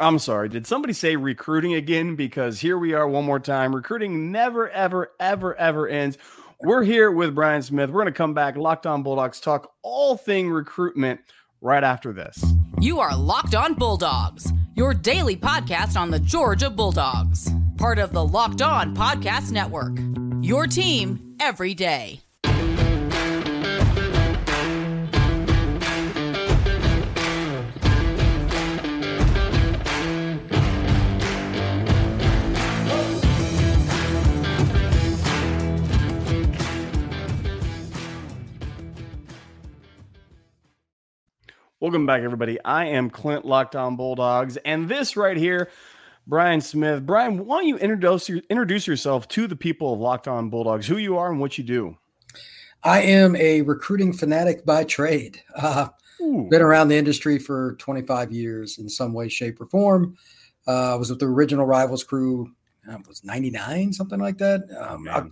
I'm sorry. Did somebody say recruiting again? Because here we are one more time. Recruiting never, ever, ever, ever ends. We're here with Brian Smith. We're going to come back, Locked On Bulldogs, talk all thing recruitment right after this. You are Locked On Bulldogs, your daily podcast on the Georgia Bulldogs, part of the Locked On Podcast Network. Your team every day. Welcome back, everybody. I am Clint Locked On Bulldogs, and this right here, Brian Smith. Brian, why don't you introduce introduce yourself to the people of Locked On Bulldogs, who you are and what you do? I am a recruiting fanatic by trade. Uh, been around the industry for 25 years in some way, shape, or form. Uh, I was with the original Rivals crew. Uh, was 99 something like that um, I,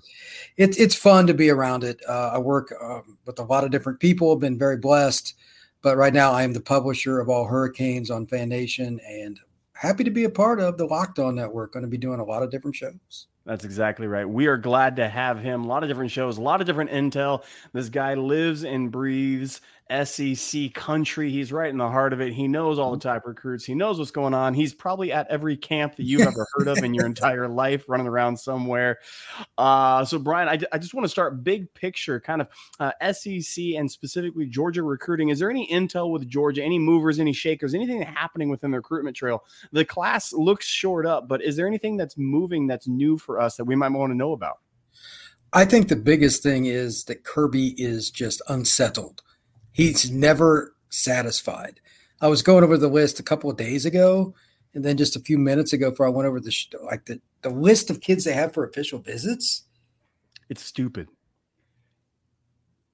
it's it's fun to be around it uh, i work um, with a lot of different people been very blessed but right now, I am the publisher of all Hurricanes on Fan Nation and happy to be a part of the Locked On Network. Going to be doing a lot of different shows. That's exactly right. We are glad to have him. A lot of different shows, a lot of different intel. This guy lives and breathes SEC country. He's right in the heart of it. He knows all the top recruits. He knows what's going on. He's probably at every camp that you've ever heard of in your entire life, running around somewhere. Uh, so, Brian, I, I just want to start big picture, kind of uh, SEC and specifically Georgia recruiting. Is there any intel with Georgia, any movers, any shakers, anything happening within the recruitment trail? The class looks short up, but is there anything that's moving that's new for us that we might want to know about? I think the biggest thing is that Kirby is just unsettled he's never satisfied. I was going over the list a couple of days ago, and then just a few minutes ago, before I went over the like the, the list of kids they have for official visits. It's stupid.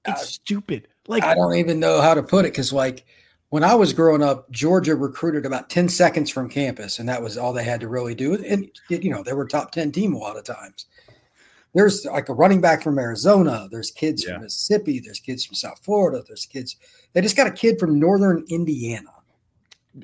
It's uh, stupid. Like I don't even know how to put it because like when I was growing up, Georgia recruited about 10 seconds from campus, and that was all they had to really do. And you know, they were top 10 team a lot of times there's like a running back from Arizona. There's kids yeah. from Mississippi. There's kids from South Florida. There's kids. They just got a kid from Northern Indiana.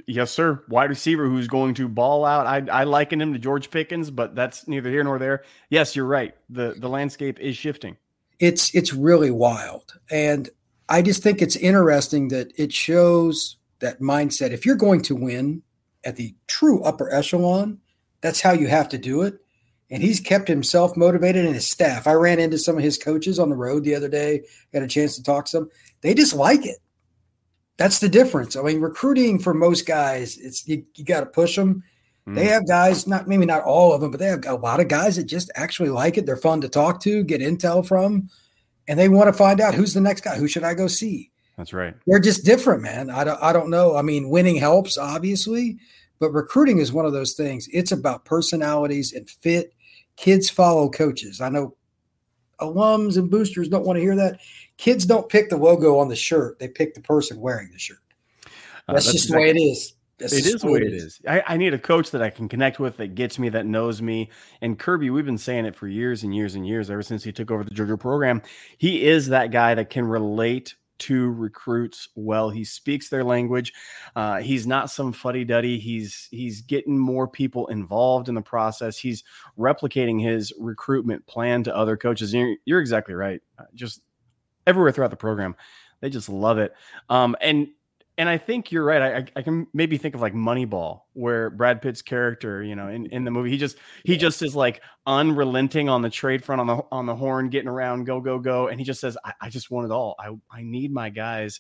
Yes, sir. Wide receiver who's going to ball out. I, I liken him to George Pickens, but that's neither here nor there. Yes, you're right. The the landscape is shifting. It's it's really wild, and I just think it's interesting that it shows that mindset. If you're going to win at the true upper echelon, that's how you have to do it and he's kept himself motivated and his staff. I ran into some of his coaches on the road the other day, got a chance to talk to them. They just like it. That's the difference. I mean, recruiting for most guys, it's you, you got to push them. Mm. They have guys, not maybe not all of them, but they have a lot of guys that just actually like it. They're fun to talk to, get intel from, and they want to find out who's the next guy. Who should I go see? That's right. They're just different, man. I don't, I don't know. I mean, winning helps, obviously, but recruiting is one of those things. It's about personalities and fit kids follow coaches. I know alums and boosters don't want to hear that. Kids don't pick the logo on the shirt; they pick the person wearing the shirt. That's, uh, that's just exactly, the way it is. That's it is the way it is. is. I, I, need a coach that I can connect with, that gets me, that knows me. And Kirby, we've been saying it for years and years and years, ever since he took over the Georgia program. He is that guy that can relate to recruits well. He speaks their language. Uh, he's not some fuddy duddy. He's he's getting more people involved in the process. He's replicating his recruitment plan to other coaches. You're, you're, exactly right. Uh, just everywhere throughout the program, they just love it. Um, and and I think you're right. I, I can maybe think of like Moneyball, where Brad Pitt's character, you know, in, in the movie, he just he just is like unrelenting on the trade front on the on the horn, getting around, go go go, and he just says, "I, I just want it all. I I need my guys,"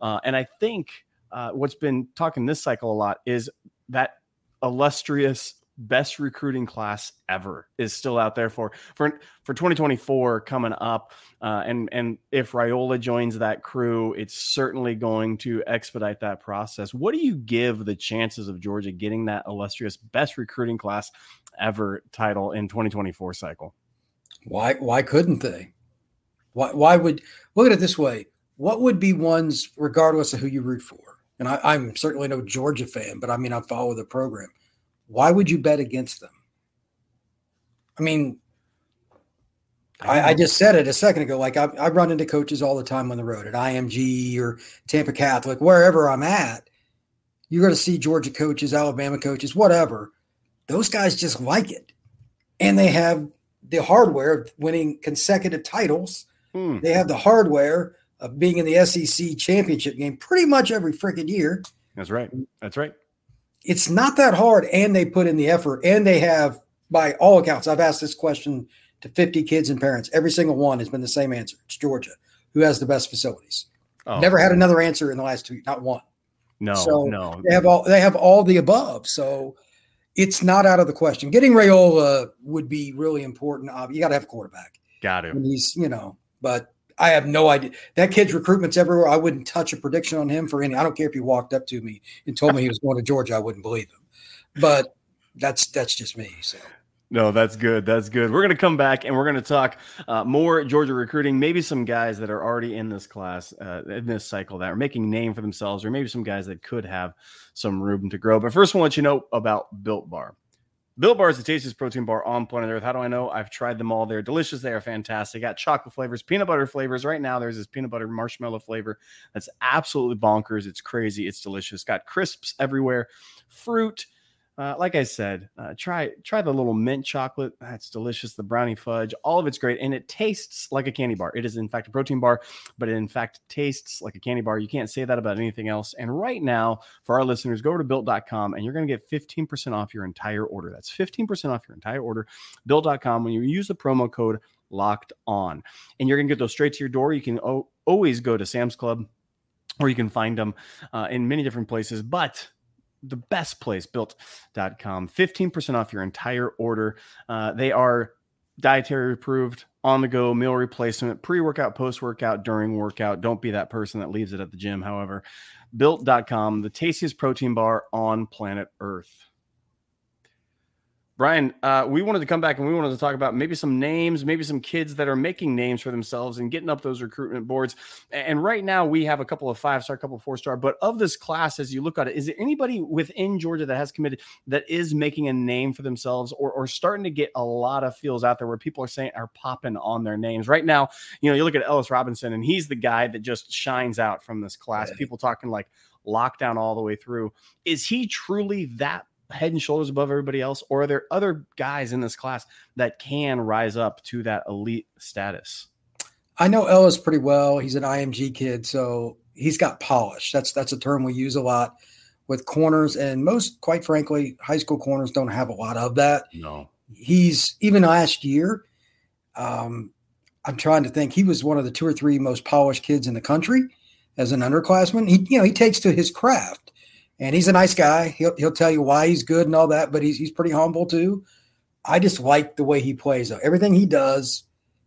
uh, and I think uh, what's been talking this cycle a lot is that illustrious best recruiting class ever is still out there for for for 2024 coming up uh, and and if Raiola joins that crew it's certainly going to expedite that process. What do you give the chances of Georgia getting that illustrious best recruiting class ever title in 2024 cycle? Why why couldn't they? Why why would look at it this way. What would be ones regardless of who you root for and I, I'm certainly no Georgia fan, but I mean I follow the program why would you bet against them? I mean, I, I, just said it a second ago. Like I, I, run into coaches all the time on the road at IMG or Tampa Catholic, wherever I'm at. you're going to see Georgia coaches, Alabama coaches, whatever. Those guys just like it. And they have the hardware of winning consecutive titles. Hmm. They have the hardware of being in the SEC championship game pretty much every freaking year. That's right. That's right. It's not that hard, and they put in the effort, and they have, by all accounts, I've asked this question to 50 kids and parents. Every single one has been the same answer. It's Georgia, who has the best facilities. Oh. Never had another answer in the last two, not one. No, so no. They have all they have all the above. So it's not out of the question. Getting Raiola would be really important. You got to have a quarterback. Got to. he's, you know, but I have no idea. That kid's recruitment's everywhere. I wouldn't touch a prediction on him for any. I don't care if he walked up to me and told me he was going to Georgia. I wouldn't believe him. But that's that's just me. So no, that's good. That's good. We're going to come back and we're going to talk uh, more Georgia recruiting. Maybe some guys that are already in this class, uh, in this cycle, that are making name for themselves, or maybe some guys that could have some room to grow. But first, I want you to know about Built Bar. Built Bar is the tastiest protein bar on planet Earth. How do I know? I've tried them all. They're delicious. They are fantastic. Got chocolate flavors, peanut butter flavors. Right now, there's this peanut butter marshmallow flavor that's absolutely bonkers. It's crazy. It's delicious. Got crisps everywhere, fruit uh, like I said, uh, try try the little mint chocolate. That's delicious. The brownie fudge, all of it's great, and it tastes like a candy bar. It is in fact a protein bar, but it in fact tastes like a candy bar. You can't say that about anything else. And right now, for our listeners, go over to built.com and you're going to get 15% off your entire order. That's 15% off your entire order. Built.com when you use the promo code Locked On, and you're going to get those straight to your door. You can o- always go to Sam's Club, or you can find them uh, in many different places, but the best place, built.com. 15% off your entire order. Uh, they are dietary approved, on the go meal replacement, pre workout, post workout, during workout. Don't be that person that leaves it at the gym. However, built.com, the tastiest protein bar on planet Earth. Brian, uh, we wanted to come back and we wanted to talk about maybe some names, maybe some kids that are making names for themselves and getting up those recruitment boards. And right now we have a couple of five star, couple of four star. But of this class, as you look at it, is there anybody within Georgia that has committed that is making a name for themselves or, or starting to get a lot of feels out there where people are saying are popping on their names right now? You know, you look at Ellis Robinson and he's the guy that just shines out from this class. People talking like lockdown all the way through. Is he truly that head and shoulders above everybody else, or are there other guys in this class that can rise up to that elite status? I know Ellis pretty well. He's an IMG kid, so he's got polish. That's that's a term we use a lot with corners, and most, quite frankly, high school corners don't have a lot of that. No, he's even last year. Um, I'm trying to think. He was one of the two or three most polished kids in the country as an underclassman. He, you know, he takes to his craft and he's a nice guy. He'll he'll tell you why he's good and all that, but he's he's pretty humble too. I just like the way he plays. Though. Everything he does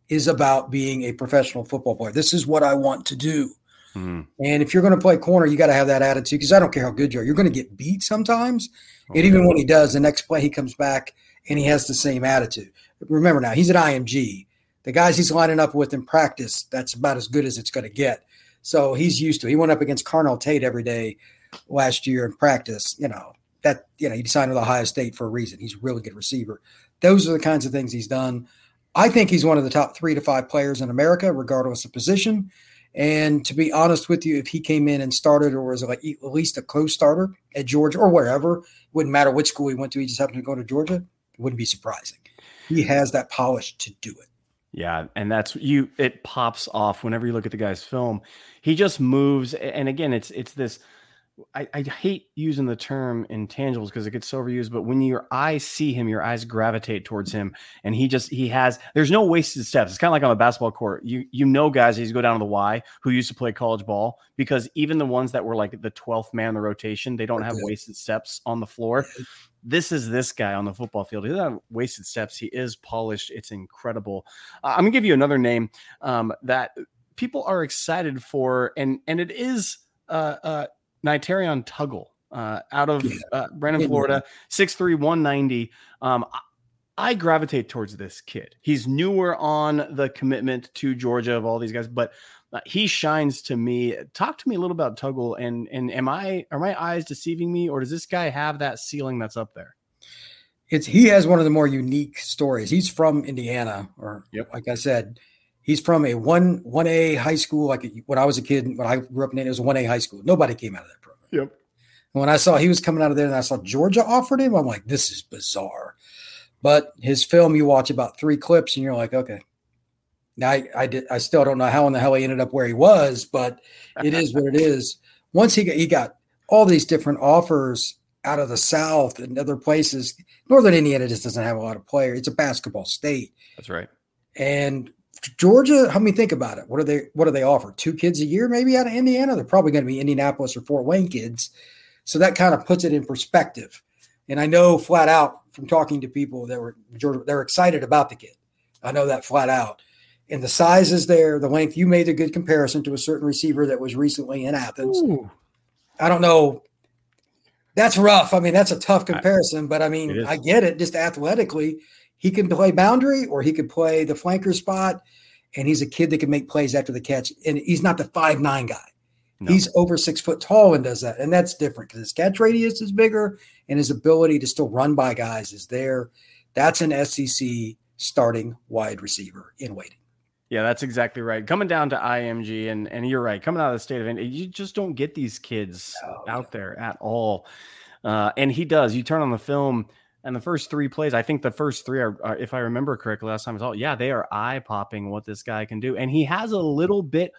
is about being a professional football player. This is what I want to do. Mm-hmm. And if you're going to play corner, you got to have that attitude because I don't care how good you are. You're going to get beat sometimes. Oh, and even when he does, the next play he comes back and he has the same attitude. Remember now, he's an IMG. The guys he's lining up with in practice, that's about as good as it's going to get. So he's used to. It. He went up against Carnell Tate every day last year in practice, you know, that, you know, he signed with Ohio State for a reason. He's a really good receiver. Those are the kinds of things he's done. I think he's one of the top three to five players in America, regardless of position. And to be honest with you, if he came in and started or was like at least a co-starter at Georgia or wherever, it wouldn't matter which school he went to, he just happened to go to Georgia, it wouldn't be surprising. He has that polish to do it. Yeah, and that's you it pops off whenever you look at the guy's film. He just moves and again it's it's this I, I, hate using the term intangibles because it gets so overused, but when your eyes see him, your eyes gravitate towards him, and he just he has there's no wasted steps. It's kind of like on a basketball court. You you know guys you go down to the Y who used to play college ball because even the ones that were like the 12th man in the rotation, they don't have wasted steps on the floor. This is this guy on the football field. He doesn't have wasted steps. He is polished. It's incredible. Uh, I'm gonna give you another name um, that people are excited for, and and it is uh, uh Nitarion Tuggle uh, out of uh, Bradenton, Florida, 6'3, 190. Um, I gravitate towards this kid. He's newer on the commitment to Georgia of all these guys, but uh, he shines to me. Talk to me a little about Tuggle, and and am I are my eyes deceiving me, or does this guy have that ceiling that's up there? It's he has one of the more unique stories. He's from Indiana, or yep. like I said, He's from a one one A high school. Like when I was a kid, when I grew up in it, it was one A high school. Nobody came out of that program. Yep. And when I saw he was coming out of there and I saw Georgia offered him, I'm like, this is bizarre. But his film, you watch about three clips and you're like, okay. Now I, I did I still don't know how in the hell he ended up where he was, but it is what it is. Once he got he got all these different offers out of the South and other places. Northern Indiana just doesn't have a lot of players. It's a basketball state. That's right. And Georgia, how me think about it? What are they what do they offer? Two kids a year, maybe out of Indiana? They're probably going to be Indianapolis or Fort Wayne kids. So that kind of puts it in perspective. And I know flat out from talking to people that were Georgia, they're excited about the kid. I know that flat out. And the size is there, the length. You made a good comparison to a certain receiver that was recently in Athens. Ooh. I don't know. That's rough. I mean, that's a tough comparison, but I mean, I get it. Just athletically, he can play boundary or he could play the flanker spot, and he's a kid that can make plays after the catch. And he's not the five nine guy. No. He's over six foot tall and does that, and that's different because his catch radius is bigger and his ability to still run by guys is there. That's an SEC starting wide receiver in waiting. Yeah, that's exactly right. Coming down to IMG, and and you're right. Coming out of the state of India, you just don't get these kids oh, out yeah. there at all. Uh, and he does. You turn on the film, and the first three plays, I think the first three are, are if I remember correctly, last time I saw, yeah, they are eye popping what this guy can do, and he has a little bit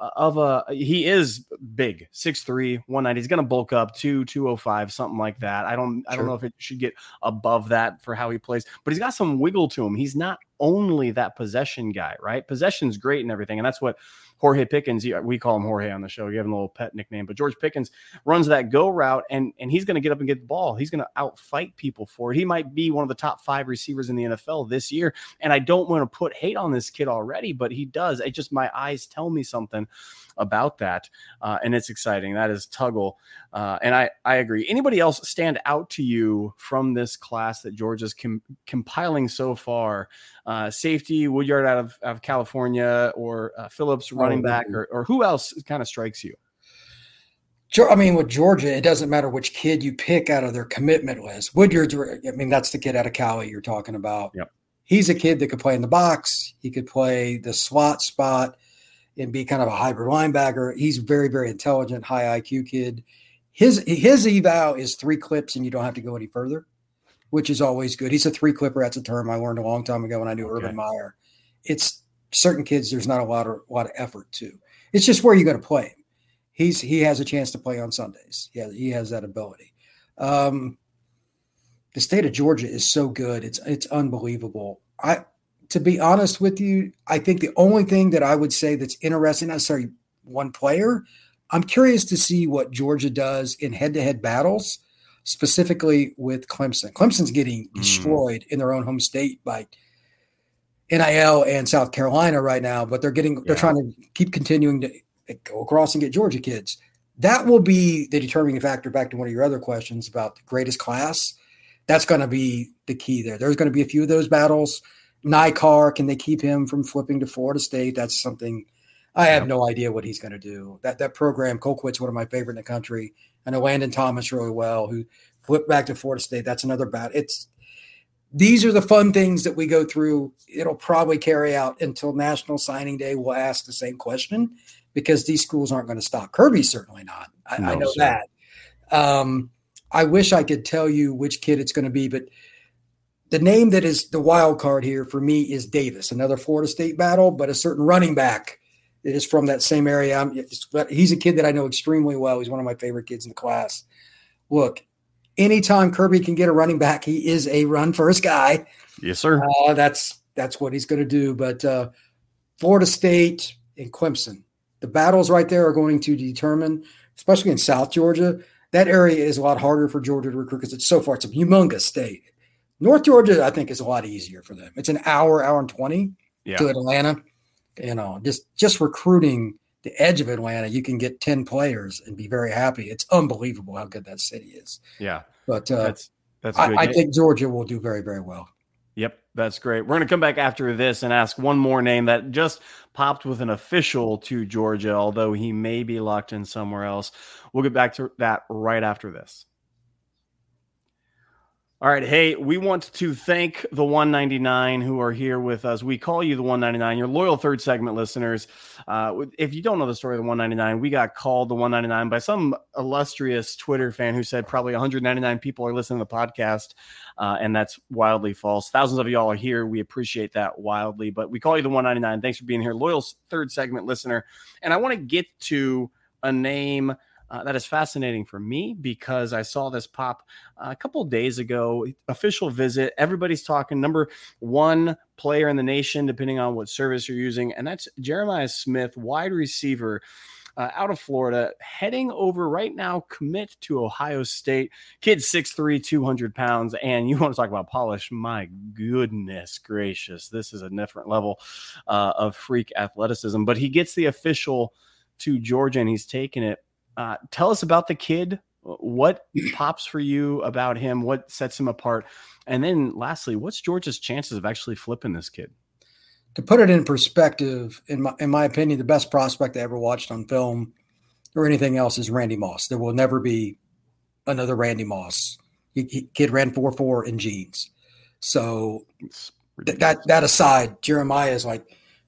uh, of a he is big 6'3 190 he's gonna bulk up to 205 something like that. I don't i don't know if it should get above that for how he plays but he's got some wiggle to him. He's not only that possession guy right? Possession's great and everything and that's what Jorge Pickens, we call him Jorge on the show. You have a little pet nickname, but George Pickens runs that go route, and and he's going to get up and get the ball. He's going to outfight people for it. He might be one of the top five receivers in the NFL this year. And I don't want to put hate on this kid already, but he does. It just my eyes tell me something about that, uh, and it's exciting. That is Tuggle, uh, and I I agree. Anybody else stand out to you from this class that Georgia's com- compiling so far? Uh, safety, Woodyard out of, out of California, or uh, Phillips running running back, or, or who else kind of strikes you? I mean, with Georgia, it doesn't matter which kid you pick out of their commitment list. Woodyard's, I mean, that's the kid out of Cali you're talking about. Yep. He's a kid that could play in the box. He could play the slot spot and be kind of a hybrid linebacker. He's very, very intelligent, high IQ kid. His his eval is three clips, and you don't have to go any further, which is always good. He's a three clipper. That's a term I learned a long time ago when I knew okay. Urban Meyer. It's certain kids there's not a lot of a lot of effort to. It's just where you're going to play him. He's he has a chance to play on Sundays. Yeah, he has that ability. Um, the state of Georgia is so good. It's it's unbelievable. I to be honest with you, I think the only thing that I would say that's interesting, not sorry, one player. I'm curious to see what Georgia does in head-to-head battles, specifically with Clemson. Clemson's getting mm. destroyed mm. in their own home state by NIL and South Carolina right now, but they're getting they're trying to keep continuing to eh, go across and get Georgia kids. That will be the determining factor. Back to one of your other questions about the greatest class. That's going to be the key there. There's going to be a few of those battles. Nikar, can they keep him from flipping to Florida State? That's something I have no idea what he's going to do. That that program, Colquitt's one of my favorite in the country. I know Landon Thomas really well, who flipped back to Florida State. That's another bad. It's these are the fun things that we go through. It'll probably carry out until National Signing Day. We'll ask the same question because these schools aren't going to stop. Kirby's certainly not. I, no, I know sir. that. Um, I wish I could tell you which kid it's going to be, but the name that is the wild card here for me is Davis, another Florida State battle, but a certain running back that is from that same area. I'm, he's a kid that I know extremely well. He's one of my favorite kids in the class. Look, anytime Kirby can get a running back, he is a run first guy. Yes, sir. Uh, that's that's what he's going to do. But uh, Florida State and Clemson, the battles right there are going to determine, especially in South Georgia. That area is a lot harder for Georgia to recruit because it's so far. It's a humongous state. North Georgia, I think, is a lot easier for them. It's an hour, hour and twenty yeah. to Atlanta. You know, just just recruiting the edge of Atlanta, you can get 10 players and be very happy. It's unbelievable how good that city is. Yeah. But uh, that's, that's I, I, think Georgia will do very, very well. Yep, that's great. We're going to come back after this and ask one more name that just popped with an official to Georgia, although he may be locked in somewhere else. We'll get back to that right after this. All right. Hey, we want to thank the 199 who are here with us. We call you the 199, your loyal third segment listeners. Uh, if you don't know the story of the 199, we got called the 199 by some illustrious Twitter fan who said probably 199 people are listening to the podcast. Uh, and that's wildly false. Thousands of y'all are here. We appreciate that wildly, but we call you the 199. Thanks for being here, loyal third segment listener. And I want to get to a name uh, that is fascinating for me because I saw this pop a couple days ago. Official visit. Everybody's talking number one player in the nation, depending on what service you're using, and that's Jeremiah Smith, wide receiver. Uh, out of Florida, heading over right now, commit to Ohio State. Kid 6'3, 200 pounds. And you want to talk about polish? My goodness gracious. This is a different level uh, of freak athleticism. But he gets the official to Georgia and he's taken it uh, tell us about the kid. What pops for you about him? What sets him apart? And then, lastly, what's Georgia's chances of actually flipping this kid? To put it in perspective, in my in my opinion, the best prospect I ever watched on film or anything else is Randy Moss. There will never be another Randy Moss. He, he, kid ran four four in jeans. So th- that that aside, Jeremiah is like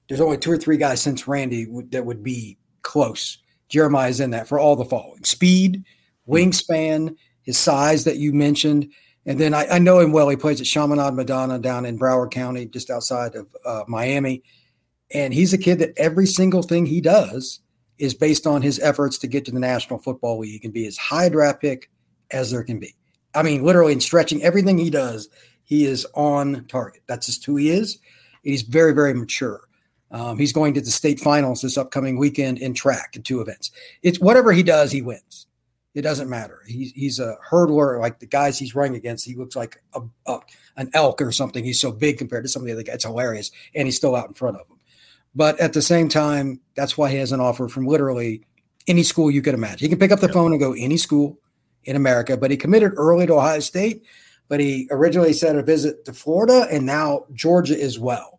there's only two or three guys since Randy w- that would be close Jeremiah is in that for all the following speed, wingspan, his size that you mentioned. And then I, I know him well. He plays at Chaminade Madonna down in Broward County, just outside of uh, Miami. And he's a kid that every single thing he does is based on his efforts to get to the National Football League and be as high draft pick as there can be. I mean, literally in stretching everything he does, he is on target. That's just who he is. He's very, very mature. Um, he's going to the state finals this upcoming weekend in track in two events. It's whatever he does, he wins. It doesn't matter. He's he's a hurdler like the guys he's running against. He looks like a, a, an elk or something. He's so big compared to some of the other guys. It's hilarious, and he's still out in front of them. But at the same time, that's why he has an offer from literally any school you could imagine. He can pick up the phone and go any school in America. But he committed early to Ohio State. But he originally said a visit to Florida and now Georgia as well.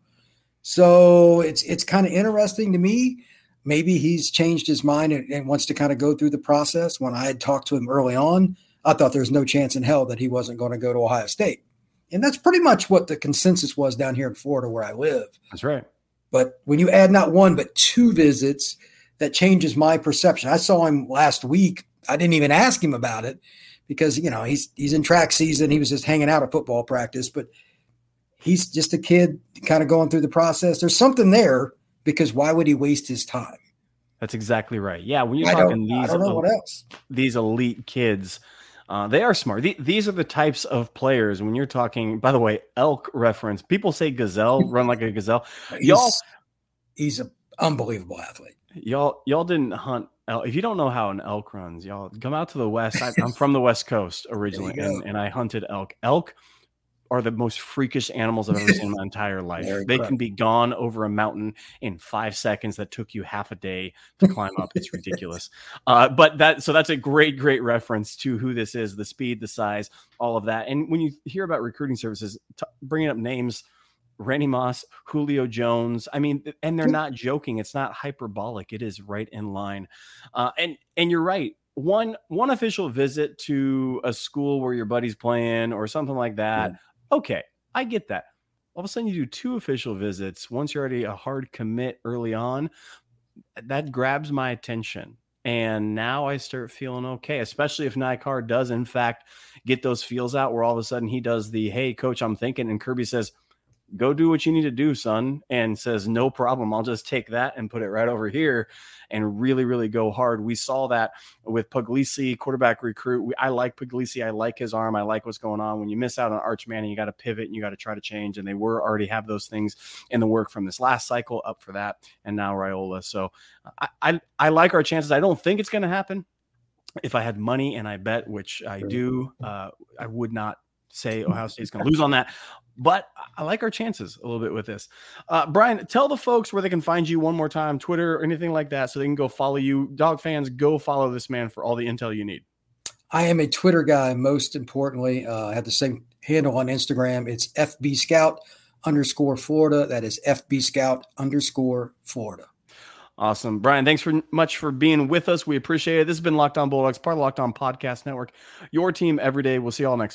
So it's it's kind of interesting to me. Maybe he's changed his mind and, and, wants to kind of go through the process. When I had talked to him early on, I thought there was no chance in hell that he wasn't going to go to Ohio State. And that's pretty much what the consensus was down here in Florida where I live. That's right. But when you add not one but two visits, that changes my perception. I saw him last week. I didn't even ask him about it because you know he's he's in track season. He was just hanging out at football practice, but he's just a kid kind of going through the process. There's something there because why would he waste his time? That's exactly right. Yeah, when you're I talking these, elite, these elite kids, uh, they are smart. these are the types of players. When you're talking, by the way, elk reference. People say gazelle, run like a gazelle. Y'all, he's, he's an unbelievable athlete. Y'all, y'all didn't hunt. Elk. If you don't know how an elk runs, y'all come out to the west. I, am from the west coast originally, and, and I hunted elk. Elk are the most freakish animals I've ever seen in my entire life. they can be gone over a mountain in five seconds that took you half a day to climb up. It's ridiculous. Uh, but that so that's a great, great reference to who this is, the speed, the size, all of that. And when you hear about recruiting services, t- bringing up names. Randy Moss, Julio Jones. I mean, and they're not joking. It's not hyperbolic. It is right in line. Uh, and and you're right one one official visit to a school where your buddy's playing or something like that yeah. Okay, I get that. All of a sudden, you do two official visits. Once you're already a hard commit early on, that grabs my attention. And now I start feeling okay, especially if Nikar does, in fact, get those feels out where all of a sudden he does the, hey, coach, I'm thinking. And Kirby says, go do what you need to do, son. And says, no problem. I'll just take that and put it right over here and really, really go hard. We saw that with Puglisi, quarterback recruit. We, I like Puglisi. I like his arm. I like what's going on. When you miss out on Arch Manning, you got to pivot and you got to try to change. And they were already have those things in the work from this last cycle up for that. And now Raiola. So I, I, I like our chances. I don't think it's going to happen. If I had money and I bet, which I do, uh, I would not say Ohio State's going to lose on that but I like our chances a little bit with this. Uh, Brian, tell the folks where they can find you one more time, Twitter or anything like that, so they can go follow you. Dog fans, go follow this man for all the intel you need. I am a Twitter guy. Most importantly, uh, I have the same handle on Instagram. It's FB Scout underscore Florida. That is FB Scout underscore Florida. Awesome. Brian, thanks for much for being with us. We appreciate it. This has been Locked On Bulldogs, part of Locked On Podcast Network. Your team every day. We'll see you all next